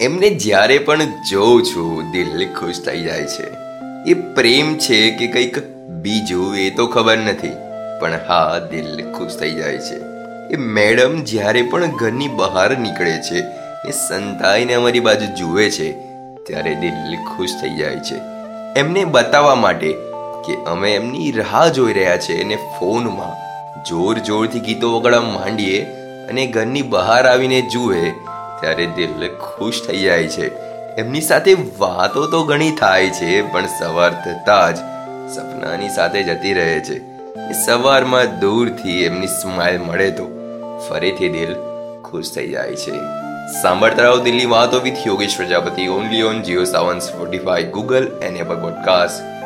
એમને જ્યારે પણ જોઉં છું, દિલ ખુશ થઈ જાય છે. એ પ્રેમ છે કે કંઈક બીજું એ તો ખબર નથી, પણ હા, દિલ ખુશ થઈ જાય છે. એ મેડમ જ્યારે પણ ઘરની બહાર નીકળે છે, એ સંતાઈને અમારી બાજુ જુએ છે, ત્યારે દિલ ખુશ થઈ જાય છે. એમને બતાવવા માટે કે અમે એમની રાહ જોઈ રહ્યા છે અને ફોનમાં જોર જોરથી ગીતો વગાડવા માંડીએ અને ઘરની બહાર આવીને જુએ ત્યારે દિલ ખુશ થઈ જાય છે. એમની સાથે વાતો તો ઘણી થાય છે, પણ સવાર થતાં જ સપનાની સાથે જતી રહે છે. સવારમાં દૂરથી એમની સ્માઇલ મળે તો ફરીથી દિલ ખુશ થઈ જાય છે. સાંભળતા રહો દિલ્હી વાતો with Yogesh Prajapati only on Jio Saavn Spotify Google and Apple podcast